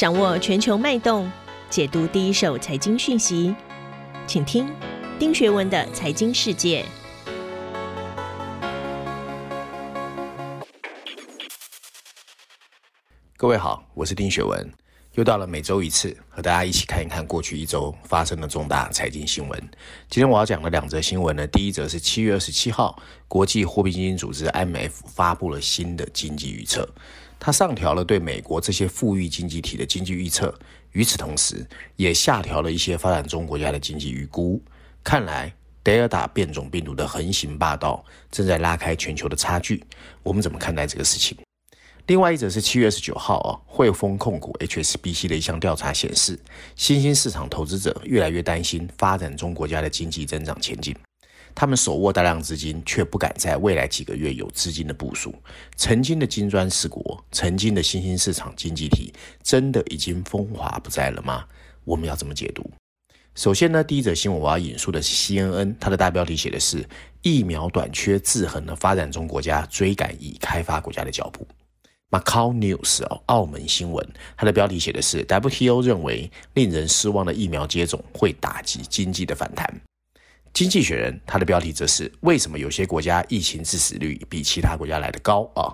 掌握全球脉动，解读第一手财经讯息，请听丁学文的财经世界。各位好，我是丁学文，又到了每周一次和大家一起看一看过去一周发生的重大财经新闻。今天我要讲的两则新闻呢，第一则是七月二十七号，国际货币基金组织 IMF 发布了新的经济预测，它上调了对美国这些富裕经济体的经济预测，与此同时也下调了一些发展中国家的经济预估。看来 Delta 变种病毒的横行霸道正在拉开全球的差距，我们怎么看待这个事情？另外一则是七月二十九号啊，汇丰控股 HSBC 的一项调查显示，新兴市场投资者越来越担心发展中国家的经济增长前景，他们手握大量资金，却不敢在未来几个月有资金的部署。曾经的金砖四国，曾经的新兴市场经济体，真的已经风华不再了吗？我们要怎么解读？首先呢，第一则新闻我要引述的是 CNN，它的大标题写的是“疫苗短缺制衡了发展中国家追赶已开发国家的脚步”。Macau News 哦，澳门新闻，它的标题写的是 WTO 认为令人失望的疫苗接种会打击经济的反弹。经济学人，它的标题则是为什么有些国家疫情致死率比其他国家来得高啊？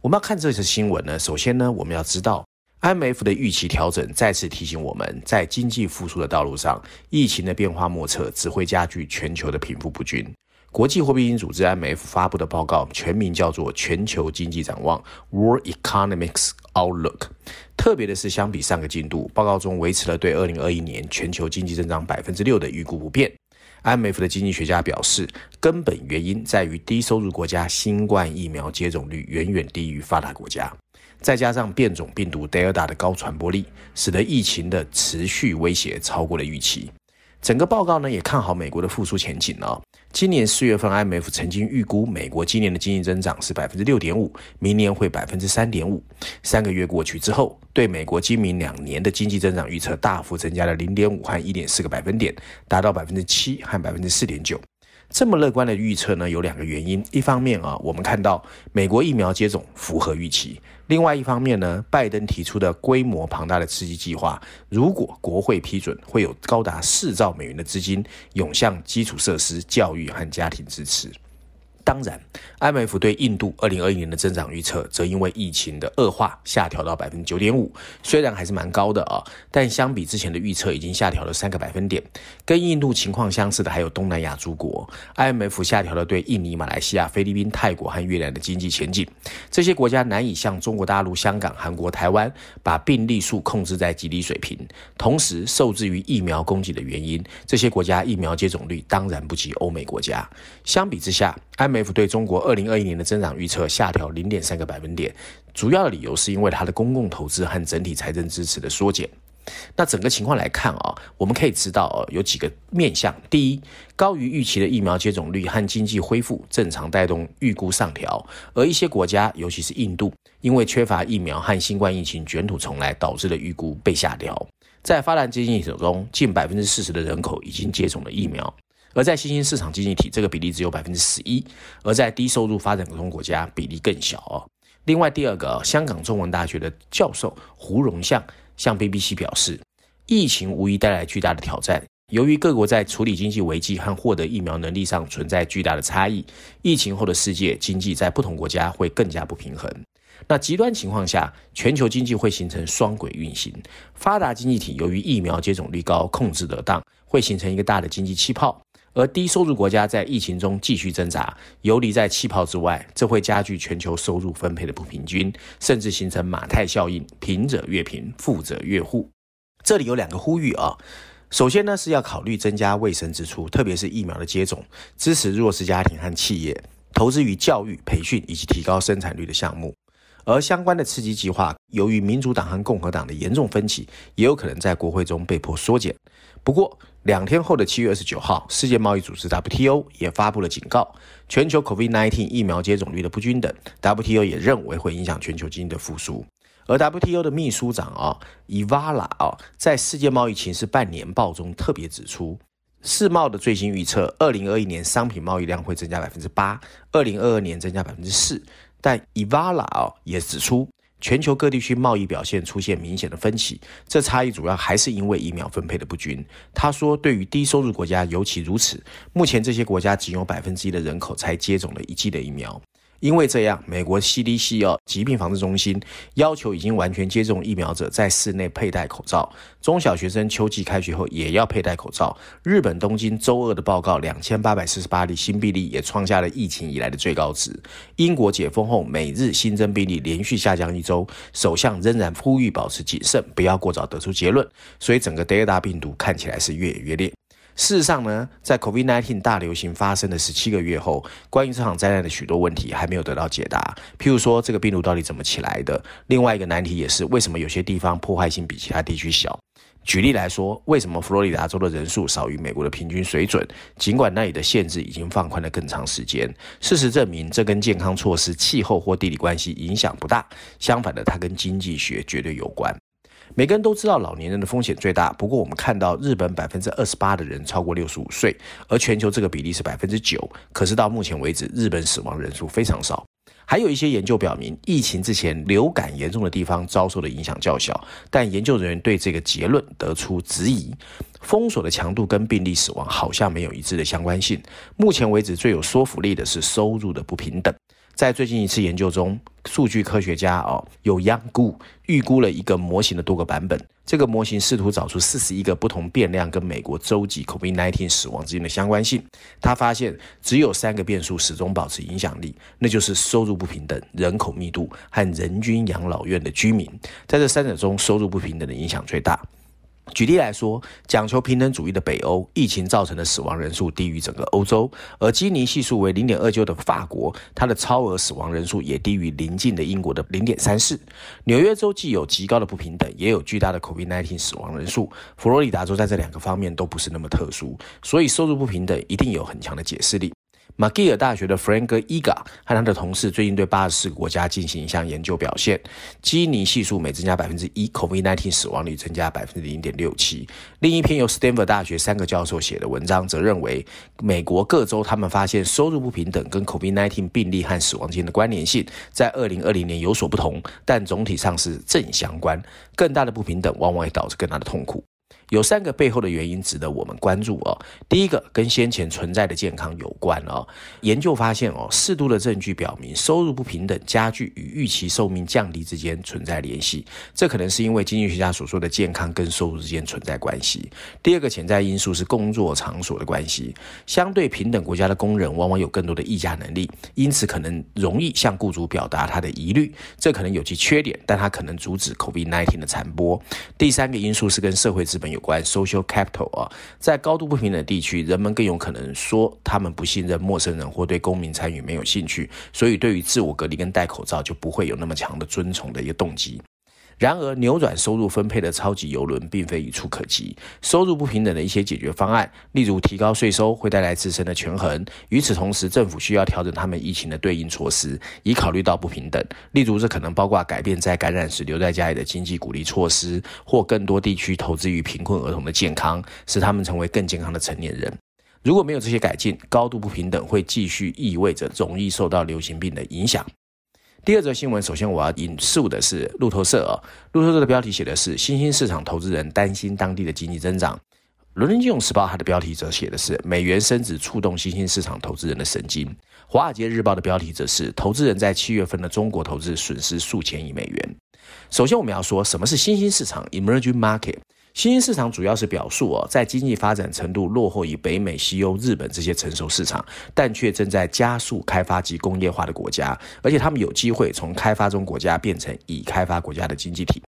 我们要看这则新闻呢，首先呢，我们要知道 IMF 的预期调整再次提醒我们在经济复苏的道路上，疫情的变化莫测，只会加剧全球的贫富不均。国际货币基金组织 IMF 发布的报告全名叫做《全球经济展望》（World Economics Outlook）。特别的是，相比上个季度，报告中维持了对二零二一年全球经济增长百分之六的预估不变。IMF 的经济学家表示，根本原因在于低收入国家新冠疫苗接种率远远低于发达国家，再加上变种病毒 Delta 的高传播力，使得疫情的持续威胁超过了预期。整个报告呢也看好美国的复苏前景哦。今年四月份，IMF 曾经预估美国今年的经济增长是百分之六点五，明年会百分之三点五。三个月过去之后，对美国今明两年的经济增长预测大幅增加了零点五和一点四个百分点，达到百分之七和百分之四点九。这么乐观的预测呢，有两个原因。一方面啊，我们看到美国疫苗接种符合预期；另外一方面呢，拜登提出的规模庞大的刺激计划，如果国会批准，会有高达四兆美元的资金涌向基础设施、教育和家庭支持。当然，IMF 对印度二零二一年的增长预测，则因为疫情的恶化下调到百分之九点五，虽然还是蛮高的啊，但相比之前的预测，已经下调了三个百分点。跟印度情况相似的还有东南亚诸国，IMF 下调了对印尼、马来西亚、菲律宾、泰国和越南的经济前景。这些国家难以像中国大陆、香港、韩国、台湾把病例数控制在极低水平，同时受制于疫苗供给的原因，这些国家疫苗接种率当然不及欧美国家。相比之下，IMF IMF 对中国二零二一年的增长预测下调零点三个百分点，主要的理由是因为它的公共投资和整体财政支持的缩减。那整个情况来看啊，我们可以知道，有几个面向：第一，高于预期的疫苗接种率和经济恢复正常带动预估上调，而一些国家，尤其是印度，因为缺乏疫苗和新冠疫情卷土重来，导致了预估被下调。在发达经济体中，近百分之四十的人口已经接种了疫苗。而在新兴市场经济体，这个比例只有百分之十一；而在低收入发展中国家，比例更小哦。另外，第二个，香港中文大学的教授胡荣向向 BBC 表示，疫情无疑带来巨大的挑战。由于各国在处理经济危机和获得疫苗能力上存在巨大的差异，疫情后的世界经济在不同国家会更加不平衡。那极端情况下，全球经济会形成双轨运行。发达经济体由于疫苗接种率高、控制得当，会形成一个大的经济气泡。而低收入国家在疫情中继续挣扎，游离在气泡之外，这会加剧全球收入分配的不平均，甚至形成马太效应，贫者越贫，富者越富。这里有两个呼吁啊，首先呢是要考虑增加卫生支出，特别是疫苗的接种，支持弱势家庭和企业，投资于教育、培训以及提高生产率的项目。而相关的刺激计划，由于民主党和共和党的严重分歧，也有可能在国会中被迫缩减。不过，两天后的七月二十九号，世界贸易组织 WTO 也发布了警告：全球 COVID-19 疫苗接种率的不均等，WTO 也认为会影响全球经济的复苏。而 WTO 的秘书长啊，Ivala 啊，在世界贸易情势半年报中特别指出，世贸的最新预测，二零二一年商品贸易量会增加百分之八，二零二二年增加百分之四。但 Ivala 啊也指出，全球各地区贸易表现出现明显的分歧，这差异主要还是因为疫苗分配的不均。他说，对于低收入国家尤其如此，目前这些国家仅有百分之一的人口才接种了一剂的疫苗。因为这样，美国 CDC 哦，疾病防治中心要求已经完全接种疫苗者在室内佩戴口罩。中小学生秋季开学后也要佩戴口罩。日本东京周二的报告，两千八百四十八例新病例也创下了疫情以来的最高值。英国解封后，每日新增病例连续下降一周，首相仍然呼吁保持谨慎，不要过早得出结论。所以整个德尔塔病毒看起来是越演越烈。事实上呢，在 COVID-19 大流行发生的十七个月后，关于这场灾难的许多问题还没有得到解答。譬如说，这个病毒到底怎么起来的？另外一个难题也是，为什么有些地方破坏性比其他地区小？举例来说，为什么佛罗里达州的人数少于美国的平均水准？尽管那里的限制已经放宽了更长时间，事实证明，这跟健康措施、气候或地理关系影响不大。相反的，它跟经济学绝对有关。每个人都知道老年人的风险最大，不过我们看到日本百分之二十八的人超过六十五岁，而全球这个比例是百分之九。可是到目前为止，日本死亡人数非常少。还有一些研究表明，疫情之前流感严重的地方遭受的影响较小，但研究人员对这个结论得出质疑。封锁的强度跟病例死亡好像没有一致的相关性。目前为止最有说服力的是收入的不平等。在最近一次研究中，数据科学家哦有 Yang Gu 预估了一个模型的多个版本。这个模型试图找出四十一个不同变量跟美国州级 COVID-19 死亡之间的相关性。他发现只有三个变数始终保持影响力，那就是收入不平等、人口密度和人均养老院的居民。在这三者中，收入不平等的影响最大。举例来说，讲求平等主义的北欧，疫情造成的死亡人数低于整个欧洲；而基尼系数为零点二九的法国，它的超额死亡人数也低于邻近的英国的零点三四。纽约州既有极高的不平等，也有巨大的 COVID-19 死亡人数。佛罗里达州在这两个方面都不是那么特殊，所以收入不平等一定有很强的解释力。马基尔大学的 Frank Iga 和他的同事最近对八十四个国家进行一项研究，表现基尼系数每增加百分之一，COVID-19 死亡率增加百分之零点六七。另一篇由 Stanford 大学三个教授写的文章则认为，美国各州他们发现收入不平等跟 COVID-19 病例和死亡间的关联性在二零二零年有所不同，但总体上是正相关。更大的不平等往往会导致更大的痛苦。有三个背后的原因值得我们关注哦。第一个跟先前存在的健康有关哦。研究发现哦，适度的证据表明收入不平等加剧与预期寿命降低之间存在联系。这可能是因为经济学家所说的健康跟收入之间存在关系。第二个潜在因素是工作场所的关系。相对平等国家的工人往往有更多的议价能力，因此可能容易向雇主表达他的疑虑。这可能有其缺点，但它可能阻止 COVID-19 的传播。第三个因素是跟社会资本有关 social capital 啊，在高度不平等地区，人们更有可能说他们不信任陌生人或对公民参与没有兴趣，所以对于自我隔离跟戴口罩就不会有那么强的尊崇的一个动机。然而，扭转收入分配的超级邮轮并非一触可及。收入不平等的一些解决方案，例如提高税收，会带来自身的权衡。与此同时，政府需要调整他们疫情的对应措施，以考虑到不平等。例如，这可能包括改变在感染时留在家里的经济鼓励措施，或更多地区投资于贫困儿童的健康，使他们成为更健康的成年人。如果没有这些改进，高度不平等会继续意味着容易受到流行病的影响。第二则新闻，首先我要引述的是路透社哦，路透社的标题写的是新兴市场投资人担心当地的经济增长。伦敦金融时报它的标题则写的是美元升值触动新兴市场投资人的神经。华尔街日报的标题则是投资人在七月份的中国投资损失数千亿美元。首先我们要说什么是新兴市场 （emerging market）。新兴市场主要是表述哦，在经济发展程度落后于北美、西欧、日本这些成熟市场，但却正在加速开发及工业化的国家，而且他们有机会从开发中国家变成已开发国家的经济体。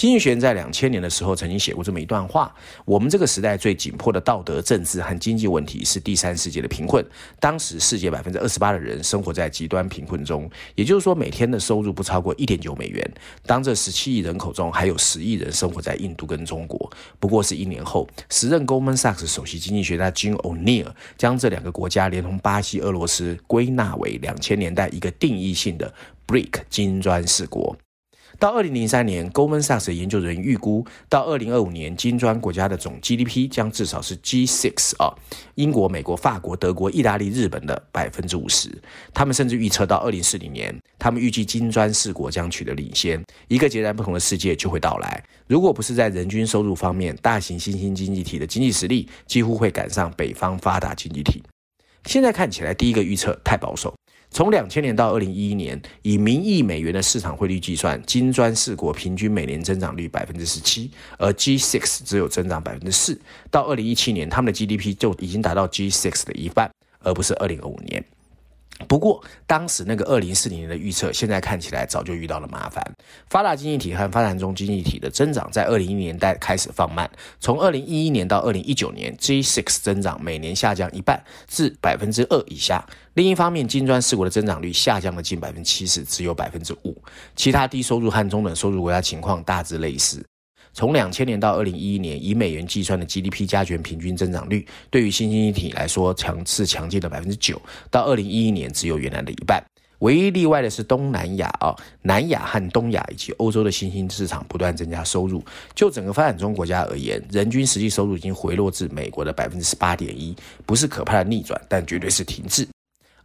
经济学人在两千年的时候曾经写过这么一段话：我们这个时代最紧迫的道德、政治和经济问题是第三世界的贫困。当时世界百分之二十八的人生活在极端贫困中，也就是说每天的收入不超过一点九美元。当这十七亿人口中还有十亿人生活在印度跟中国，不过是一年后，时任 Goldman Sachs 首席经济学家 Jim O'Neill 将这两个国家连同巴西、俄罗斯归纳为两千年代一个定义性的 BRIC 金砖四国。到二零零三年，Goldman Sachs 的研究人员预估，到二零二五年，金砖国家的总 GDP 将至少是 G6 啊，英国、美国、法国、德国、意大利、日本的百分之五十。他们甚至预测到二零四零年，他们预计金砖四国将取得领先，一个截然不同的世界就会到来。如果不是在人均收入方面，大型新兴经济体的经济实力几乎会赶上北方发达经济体。现在看起来，第一个预测太保守。从两千年到二零一一年，以名义美元的市场汇率计算，金砖四国平均每年增长率百分之十七，而 G6 只有增长百分之四。到二零一七年，他们的 GDP 就已经达到 G6 的一半，而不是二零二五年。不过，当时那个二零四零年的预测，现在看起来早就遇到了麻烦。发达经济体和发展中经济体的增长在二零一零年代开始放慢，从二零一一年到二零一九年，G6 增长每年下降一半，至百分之二以下。另一方面，金砖四国的增长率下降了近百分之七十，只有百分之五。其他低收入和中等收入国家情况大致类似。从两千年到二零一一年，以美元计算的 GDP 加权平均增长率，对于新兴经济体来说强是强劲的百分之九。到二零一一年，只有原来的一半。唯一例外的是东南亚啊，南亚和东亚以及欧洲的新兴市场不断增加收入。就整个发展中国家而言，人均实际收入已经回落至美国的百分之十八点一，不是可怕的逆转，但绝对是停滞。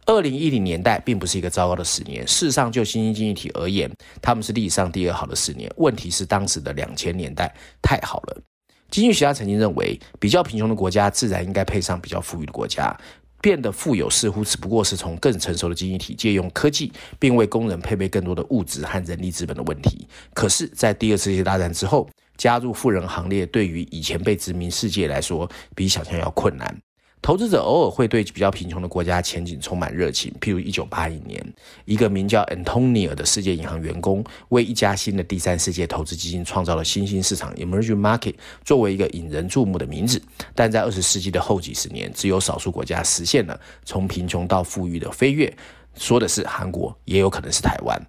二零一零年代并不是一个糟糕的十年，事实上就新兴经济体而言，他们是历史上第二好的十年。问题是当时的两千年代太好了。经济学家曾经认为，比较贫穷的国家自然应该配上比较富裕的国家，变得富有似乎只不过是从更成熟的经济体借用科技，并为工人配备更多的物质和人力资本的问题。可是，在第二次世界大战之后，加入富人行列对于以前被殖民世界来说，比想象要困难。投资者偶尔会对比较贫穷的国家前景充满热情，譬如一九八一年，一个名叫 Antonia 的世界银行员工为一家新的第三世界投资基金创造了新兴市场 （Emerging Market） 作为一个引人注目的名字。但在二十世纪的后几十年，只有少数国家实现了从贫穷到富裕的飞跃，说的是韩国，也有可能是台湾。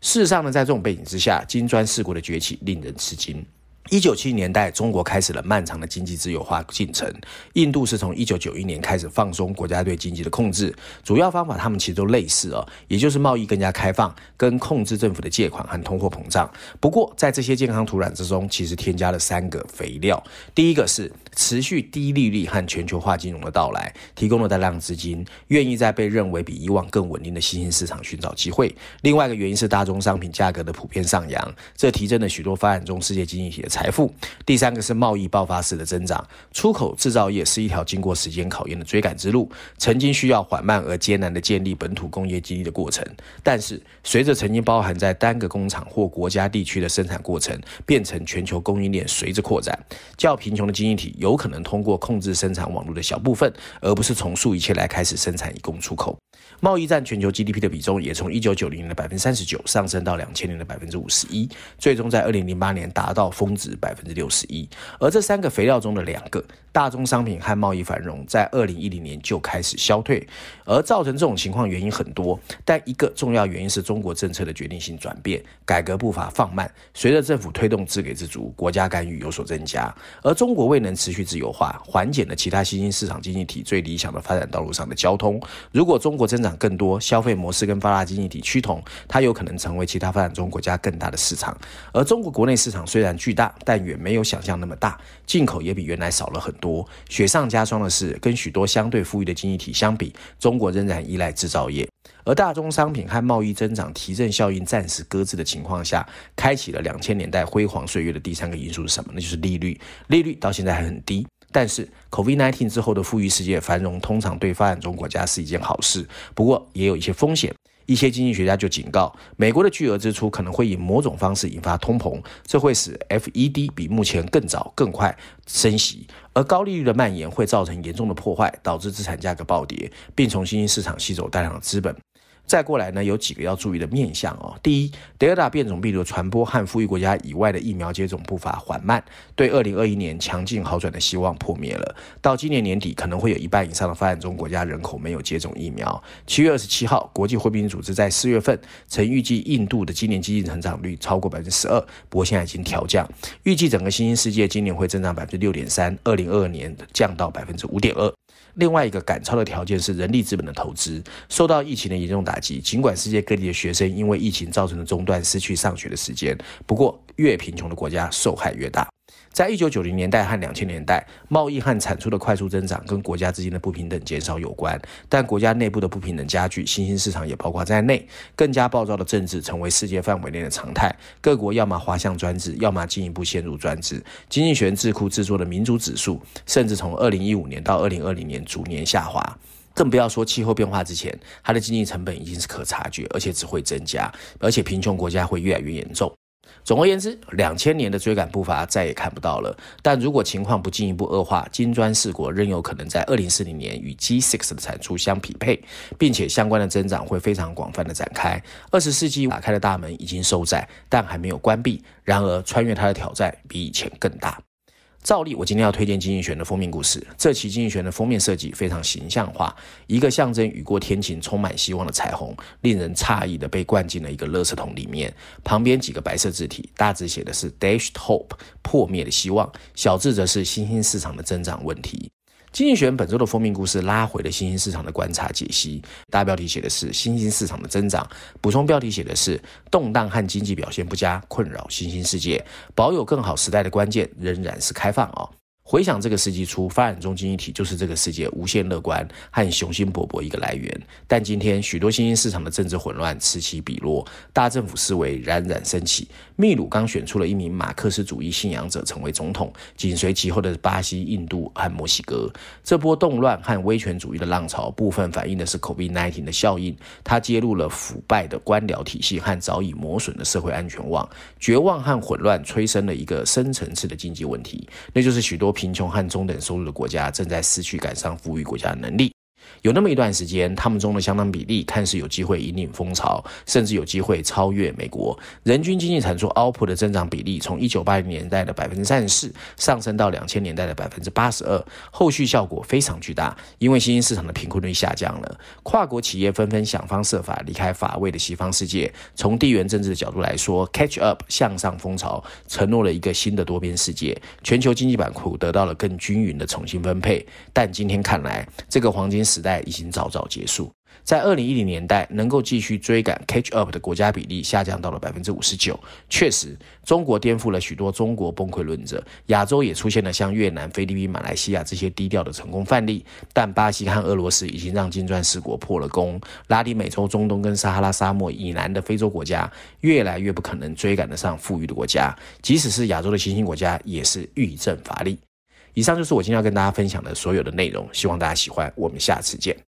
事实上呢，在这种背景之下，金砖四国的崛起令人吃惊。一九七零年代，中国开始了漫长的经济自由化进程。印度是从一九九一年开始放松国家对经济的控制，主要方法他们其实都类似哦，也就是贸易更加开放，跟控制政府的借款和通货膨胀。不过，在这些健康土壤之中，其实添加了三个肥料。第一个是持续低利率和全球化金融的到来，提供了大量资金，愿意在被认为比以往更稳定的新兴市场寻找机会。另外一个原因是大宗商品价格的普遍上扬，这提振了许多发展中世界经济体的财富。第三个是贸易爆发式的增长，出口制造业是一条经过时间考验的追赶之路，曾经需要缓慢而艰难的建立本土工业基地的过程。但是，随着曾经包含在单个工厂或国家地区的生产过程变成全球供应链随着扩展，较贫穷的经济体有可能通过控制生产网络的小部分，而不是重塑一切来开始生产以供出口。贸易占全球 GDP 的比重也从一九九零年的百分之三十九上升到两千年的百分之五十一，最终在二零零八年达到峰值百分之六十一。而这三个肥料中的两个，大宗商品和贸易繁荣，在二零一零年就开始消退。而造成这种情况原因很多，但一个重要原因是中国政策的决定性转变，改革步伐放慢。随着政府推动自给自足，国家干预有所增加，而中国未能持续自由化，缓解了其他新兴市场经济体最理想的发展道路上的交通。如果中国增长更多消费模式跟发达经济体趋同，它有可能成为其他发展中国家更大的市场。而中国国内市场虽然巨大，但远没有想象那么大，进口也比原来少了很多。雪上加霜的是，跟许多相对富裕的经济体相比，中国仍然依赖制造业。而大宗商品和贸易增长提振效应暂时搁置的情况下，开启了两千年代辉煌岁月的第三个因素是什么？那就是利率。利率到现在还很低。但是，COVID-19 之后的富裕世界繁荣，通常对发展中国家是一件好事。不过，也有一些风险。一些经济学家就警告，美国的巨额支出可能会以某种方式引发通膨，这会使 FED 比目前更早、更快升息。而高利率的蔓延会造成严重的破坏，导致资产价格暴跌，并从新兴市场吸走大量的资本。再过来呢，有几个要注意的面向哦。第一，德尔塔变种病毒传播和富裕国家以外的疫苗接种步伐缓慢，对二零二一年强劲好转的希望破灭了。到今年年底，可能会有一半以上的发展中国家人口没有接种疫苗。七月二十七号，国际货币组织在四月份曾预计印度的今年经济成长率超过百分之十二，不过现在已经调降，预计整个新兴世界今年会增长百分之六点三，二零二二年降到百分之五点二。另外一个赶超的条件是人力资本的投资。受到疫情的严重打击，尽管世界各地的学生因为疫情造成的中断，失去上学的时间，不过越贫穷的国家受害越大。在一九九零年代和两千年代，贸易和产出的快速增长跟国家之间的不平等减少有关，但国家内部的不平等加剧，新兴市场也包括在内。更加暴躁的政治成为世界范围内的常态，各国要么滑向专制，要么进一步陷入专制。经济学智库制作的民主指数，甚至从二零一五年到二零二零年逐年下滑，更不要说气候变化之前，它的经济成本已经是可察觉，而且只会增加，而且贫穷国家会越来越严重。总而言之，两千年的追赶步伐再也看不到了。但如果情况不进一步恶化，金砖四国仍有可能在二零四零年与 G6 的产出相匹配，并且相关的增长会非常广泛的展开。二十世纪打开的大门已经收窄，但还没有关闭。然而，穿越它的挑战比以前更大。照例，我今天要推荐《经济学人》的封面故事。这期《经济学人》的封面设计非常形象化，一个象征雨过天晴、充满希望的彩虹，令人诧异的被灌进了一个垃圾桶里面。旁边几个白色字体，大字写的是 “Dashed Hope”，破灭的希望；小字则是新兴市场的增长问题。经济学人本周的封面故事拉回了新兴市场的观察解析，大标题写的是新兴市场的增长，补充标题写的是动荡和经济表现不佳困扰新兴世界，保有更好时代的关键仍然是开放哦。回想这个世纪初，发展中经济体就是这个世界无限乐观和雄心勃勃一个来源。但今天，许多新兴市场的政治混乱此起彼落，大政府思维冉冉升起。秘鲁刚选出了一名马克思主义信仰者成为总统，紧随其后的巴西、印度和墨西哥。这波动乱和威权主义的浪潮，部分反映的是 COVID-19 的效应。它揭露了腐败的官僚体系和早已磨损的社会安全网。绝望和混乱催生了一个深层次的经济问题，那就是许多。贫穷和中等收入的国家正在失去赶上富裕国家的能力。有那么一段时间，他们中的相当比例看似有机会引领风潮，甚至有机会超越美国。人均经济产出 output 的增长比例从一九八零年代的百分之三十四上升到两千年代的百分之八十二，后续效果非常巨大，因为新兴市场的贫困率下降了，跨国企业纷纷想方设法离开乏味的西方世界。从地缘政治的角度来说，catch up 向上风潮承诺了一个新的多边世界，全球经济版图得到了更均匀的重新分配。但今天看来，这个黄金时代已经早早结束。在二零一零年代，能够继续追赶 catch up 的国家比例下降到了百分之五十九。确实，中国颠覆了许多中国崩溃论者。亚洲也出现了像越南、菲律宾、马来西亚这些低调的成功范例。但巴西和俄罗斯已经让金砖四国破了功。拉丁美洲、中东跟撒哈拉沙漠以南的非洲国家，越来越不可能追赶得上富裕的国家。即使是亚洲的新兴国家，也是愈振乏力。以上就是我今天要跟大家分享的所有的内容，希望大家喜欢。我们下次见。